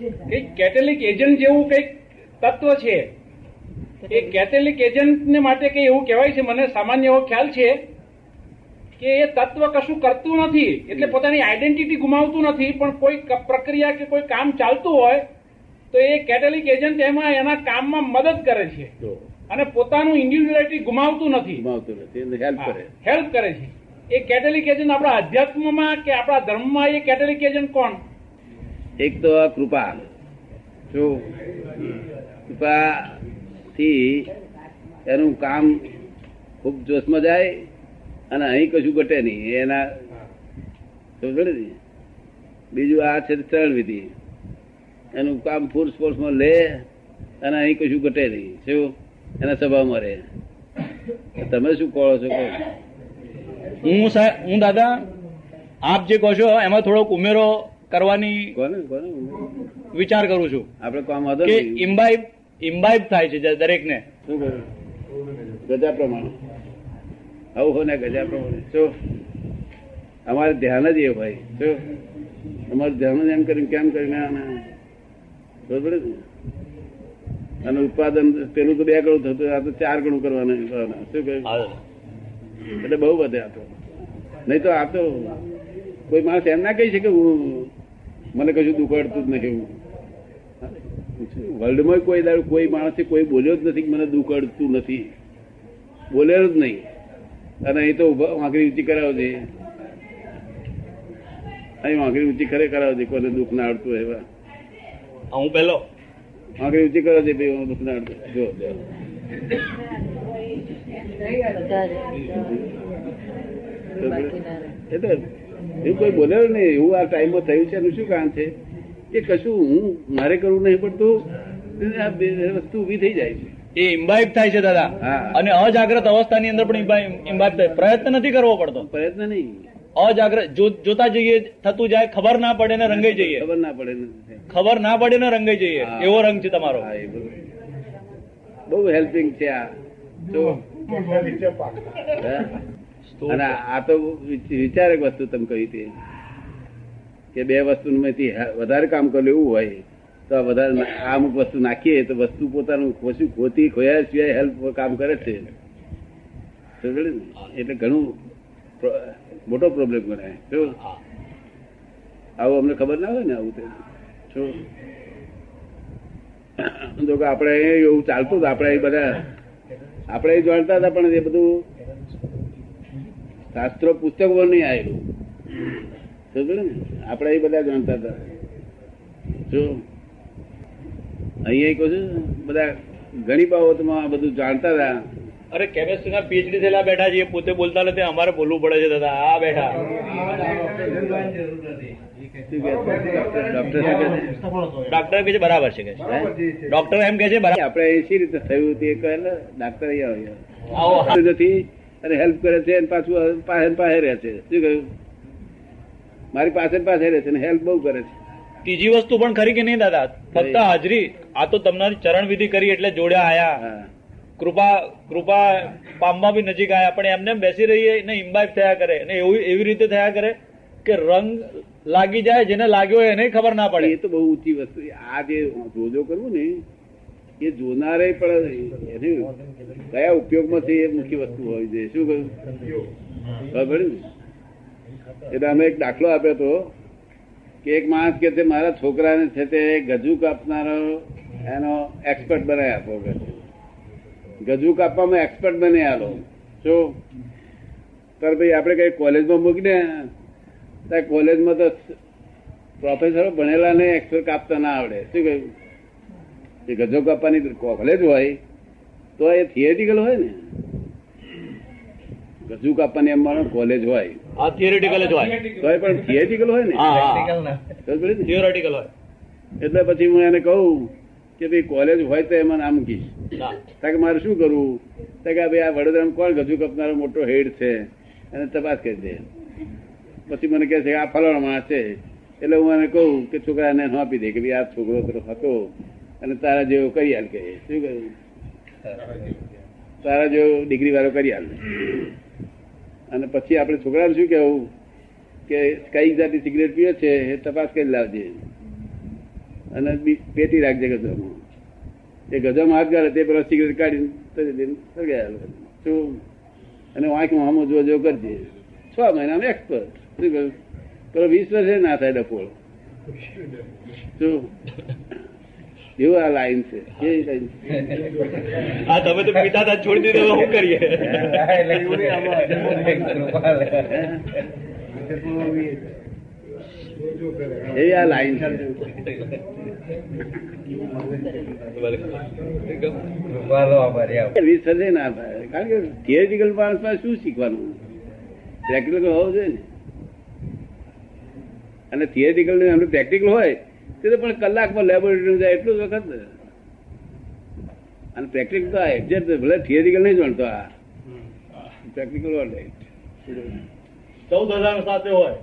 કંઈક કેટેલિક એજન્ટ જેવું કંઈક તત્વ છે. એ કેટેલિક એજન્ટને માટે કઈ એવું કહેવાય છે? મને સામાન્ય એવો ખ્યાલ છે કે એ તત્વ કશું કરતું નથી. એટલે પોતાની આઈડેન્ટિટી ગુમાવતું નથી. પણ કોઈ પ્રક્રિયા કે કોઈ કામ ચાલતું હોય તો એ કેટેલિક એજન્ટ એમાં એના કામમાં મદદ કરે છે. અને પોતાનું ઇન્ડિવિડ્યુઆલિટી ગુમાવતું નથી. ગુમાવતું નથી. હેલ્પ કરે. હેલ્પ કરે છે. એ કેટેલિક એજન્ટ આપણા અધ્યાત્મમાં કે આપણા ધર્મમાં એ કેટેલિક એજન્ટ કોણ? એક તો કૃપા. શું કૃપા થી એનું કામ ખૂબ જોશમાં જાય અને અહીં કશું ઘટે નહીં, એના સમજો ને? બીજું આ છે ત્રણ વિધિ. એનું કામ ફોર્સ ફોર્સમાં લે અને અહીં કશું ઘટે નહીં. શું? એના સ્વભાવમાં રહે. તમે શું કહો છો? કહો હું હું દાદા, આપ જે કહો છો, એમાં થોડોક ઉમેરો કરવાની વિચાર કરું છું. આપણે કામ કે. ઇમ્બાઇબ ઇમ્બાઇબ થાય છે દરેકને. શું કહ્યું? ગજા પ્રમાણે. આવું હોય ને ગજા પ્રમાણે. શું? અમારે ધ્યાન જ એ ભાઈ શું? અમારું ધ્યાન જ એમ કરીને કેમ કરીને ને? અને ઉત્પાદન પેલું તો બે ગણું થતું આ તો ચાર ગણું કરવાનું શું કહ્યું? એટલે બહુ વધે આ તો. નહીં તો આ તો કોઈ માણસ એમ ના કહી શકે હું મને કશું દુખાડતું જ નથી. એવું વર્લ્ડમાં કોઈ દાડો કોઈ માણસે કોઈ બોલ્યો જ નથી મને દુખાડતું નથી. બોલ્યો જ નહીં. અને અહીં તો વાંકડી ઊંચી કરાવજે અહીં વાંકડી ઊંચી ખરે કરાવજે કોને દુઃખ ના આવડતું એવા. હું પેલો. વાંકડી ઊંચી કરાવજે ભાઈ દુઃખ ના આવડતું જો જો. એટલે એવું કોઈ બોલ્યો નહીં એવું આ ટાઈમમાં થયું છે એનું શું કારણ છે? કે કશું હું મારે કરવું નહીં પડતું આ વસ્તુ ઊભી થઈ જાય છે. એ ઇમ્બાઇબ થાય છે દાદા. અને અજાગ્રત અવસ્થાની અંદર પણ ઇમ્બાઇબ થાય. પ્રયત્ન નથી કરવો પડતો. પ્રયત્ન નહીં. અજાગ્રત જોતા જઈએ થતું જાય ખબર ના પડે ને રંગાઈ જઈએ. ખબર ના પડે ખબર ના પડે ને રંગાઈ જઈએ. એવો રંગ છે તમારો. હા, એ બધું. બહુ હેલ્પિંગ છે આ. જો? અને આ તો વિચ- વિચારક વસ્તુ તમે કહી હતી. કે બે વસ્તુ વધારે કામ કરેલું એવું હોય તો આ વધારે આ અમુક વસ્તુ નાખીએ તો વસ્તુ પોતાનું ખોશું ખોતી ખોયા સિવાય હેલ્પ કામ કરે છે. એટલે ઘણું મોટો પ્રોબ્લેમ ગણાય. જો આવું અમને ખબર ના હોય ને આવું તો. જો. કે આપણે એવું ચાલતું હતું આપણે એ બધા આપણે એ જાણતા હતા પણ એ બધું શાસ્ત્રો પુસ્તકો નહીં આવેલું. સમજ ને? આપણે એ બધા જાણતા હતા. જો અહીંયા કહું છું બધા ઘણી બાબતમાં આ બધું જાણતા હતા. અરે કેમેસ્ટ્રી ના પીએચડી થયેલા બેઠા છે પોતે બોલતા નથી અમારે બોલવું પડે છે દાદા. આ બેઠા? ડોક્ટર કે છે? બરાબર છે કે ડોક્ટર એમ કે છે આપણે એ શી રીતે થયું તે કહે ડાક્ટર અહીંયા આવ્યા આવો નથી? અને હેલ્પ કરે છે અને પાછું પાસે પાસે રહે છે. શું કહ્યું? મારી પાસે પાસે રહે છે અને હેલ્પ બહુ કરે છે. ત્રીજી વસ્તુ પણ ખરી કે નહીં દાદા? ફક્ત હાજરી. આ તો તમારી ચરણ વિધિ કરી એટલે જોડ્યા આયા. કૃપા કૃપા પામવા બી નજીક આયા પણ એમને એમ બેસી રહીએ ને ઇમ્બાઇબ થયા કરે. અને એવું એવી રીતે થયા કરે કે રંગ લાગી જાય જેને લાગ્યો હોય એને ખબર ના પડે. એ તો બહુ ઊંચી વસ્તુ. આ જે જોજો કરવું ને એ જોનારે પણ એને કયા ઉપયોગમાં છે એ મુખ્ય વસ્તુ હોય છે? શું કહ્યું? ખબર એટલે અમે એક દાખલો આપ્યો હતો કે એક માણસ કે છે, મારા છોકરાને છે તે ગજુ કાપનારો એનો એક્સપર્ટ બનાવી આપો કે ગજુ કાપવામાં એક્સપર્ટ બની આલો શું? તાર ભાઈ, આપણે કઈ કોલેજમાં મૂકીને ત્યાં કોલેજમાં તો પ્રોફેસરો ભણેલા ને એક્સપર્ટ કાપતા ના આવડે. શું કહ્યું? એ ગજો કાપવાની કોલેજ હોય તો એ થિયેટિકલ હોય ને. ગજુ કાપવાની એમ માનો કોલેજ હોય. આ થિયોરિટિકલ જ હોય. તો એ પણ થિયેટિકલ હોય ને? થિયોરિટિકલ હોય. એટલે પછી હું એને કહું કે ભાઈ કોલેજ હોય તો એમાં નામ કીશ. કે મારે શું કરવું? તો કે ભાઈ આ વડોદરામાં કોણ ગજુ કાપનારો મોટો હેડ છે? એને તપાસ કરી દે. પછી મને કહે છે કે આ ફલાણો માણસ છે. એટલે હું એને કહું કે છોકરાને સોંપી દે કે ભાઈ આ છોકરો તરફ હતો. અને તારા જેવો કરી હાલ કે. શું કહ્યું? તારા જેવો ડિગ્રી વાળો કરી હાલ અને પછી આપણે છોકરાને શું કહેવું? કે કઈ જાતની સિગરેટ પીવે છે એ તપાસ કરી લાવજે. અને પેટી રાખજે ગજામાં એ ગજામાં હાથ ગાળે તે પેલા સિગરેટ કાઢીને દઈને શું? અને વાંખમાં આમ જો જો કરજે. છ મહિનામાં એક્સપર્ટ શું કહ્યું? પેલો વીસ વર્ષે ના થાય ડફોળ. શું? એવું આ લાઈન છે. કેવી લાઈન? આ તમે તો પિતા તા છોડી દીધો શું કરીએ? એવી આ લાઈન છે ના થાય. કારણ કે થિયરિટિકલ માણસમાં શું શીખવાનું? પ્રેક્ટિકલ હોવું જોઈએ ને. અને થિયરિટિકલ એમનું પ્રેક્ટિકલ હોય તે પણ કલાકમાં લેબોરેટરી જાય એટલું જ વખત અને પ્રેક્ટિકલ તો આ એક્ઝેક્ટ ભલે થિયરિટિકલ નહીં જાણતો આ. પ્રેક્ટિકલ ચૌદ અવધાન સાથે હોય.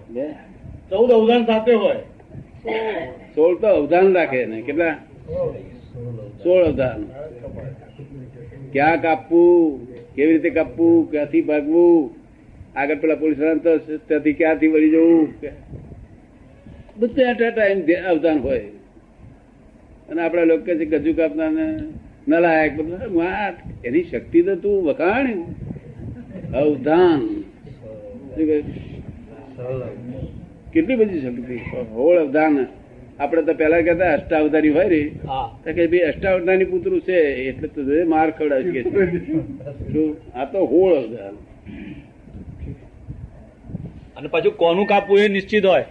ચૌદ અવધાન સાથે હોય. સોળ તો અવધાન રાખે ને. કેટલા? સોળ અવધાન. ક્યાં કાપવું? કેવી રીતે કાપવું? ક્યાંથી ભાગવું? આગળ પેલા પોલીસ ત્યાંથી ક્યાંથી વળી જવું? બધું એટ ટાઈમ અવધાન હોય. અને આપણા લોકો છે ગજુ કાપનાર ને નલાયક. બધું એની શક્તિ તો તું વખાણ. અવધાન. કેટલી બધી શક્તિ. હોળ અવધાન. આપણે તો પેલા કહેતા અષ્ટાવધાની હોય રે તો કે ભાઈ અષ્ટાવધાની પુત્રું છે. એટલે તો માર ખવડાવી કે આ તો હોળ અવધાન. અને પાછું કોનું કાપવું એ નિશ્ચિત હોય?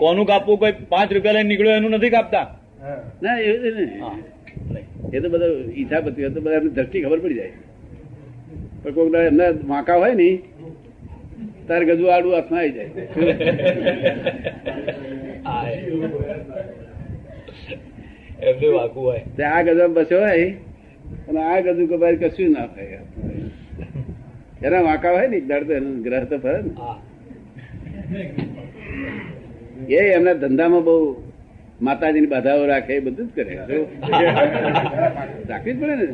કોનું કાપવું? કોઈ પાંચ રૂપિયા લઈને નીકળ્યો એનું નથી કાપતા? ના એ નહીં એ તો બધા ઈચ્છાપતિ હોય તો બધા દ્રષ્ટિ ખબર પડી જાય. પણ કોઈક એમના વાંકા હોય ને તારે ગજુ આડું હાથમાં આવી જાય. આ ગજામાં બસ્યો હોય અને આ ગજુ કબાર કશું ના થાય એના વાંકા હોય ને દર્દ તો એનો ગ્રહ તો ફરે ને. હા. એ એમના ધંધામાં બહુ માતાજીની બાધાઓ રાખે એ બધું જ કરે. રાખવી જ પડે ને.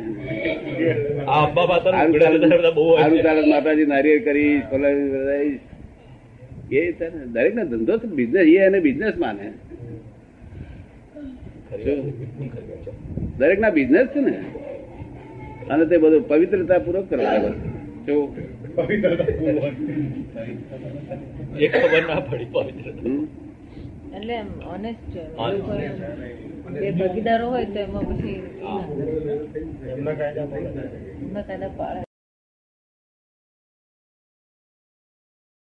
માતાજી નારિયેળ કરી એ દરેક ના ધંધો બિઝનેસ એ એને બિઝનેસ માને. દરેક ના બિઝનેસ છે ને અને તે બધું પવિત્રતા પૂર્વક કરવા જો એક ખબર ના પડી પવિત્ર હમ? એટલે એમ ઓનેસ્ટ. બે ભાગીદારો હોય તો એમાં પછી. એમના કાયદા પાળે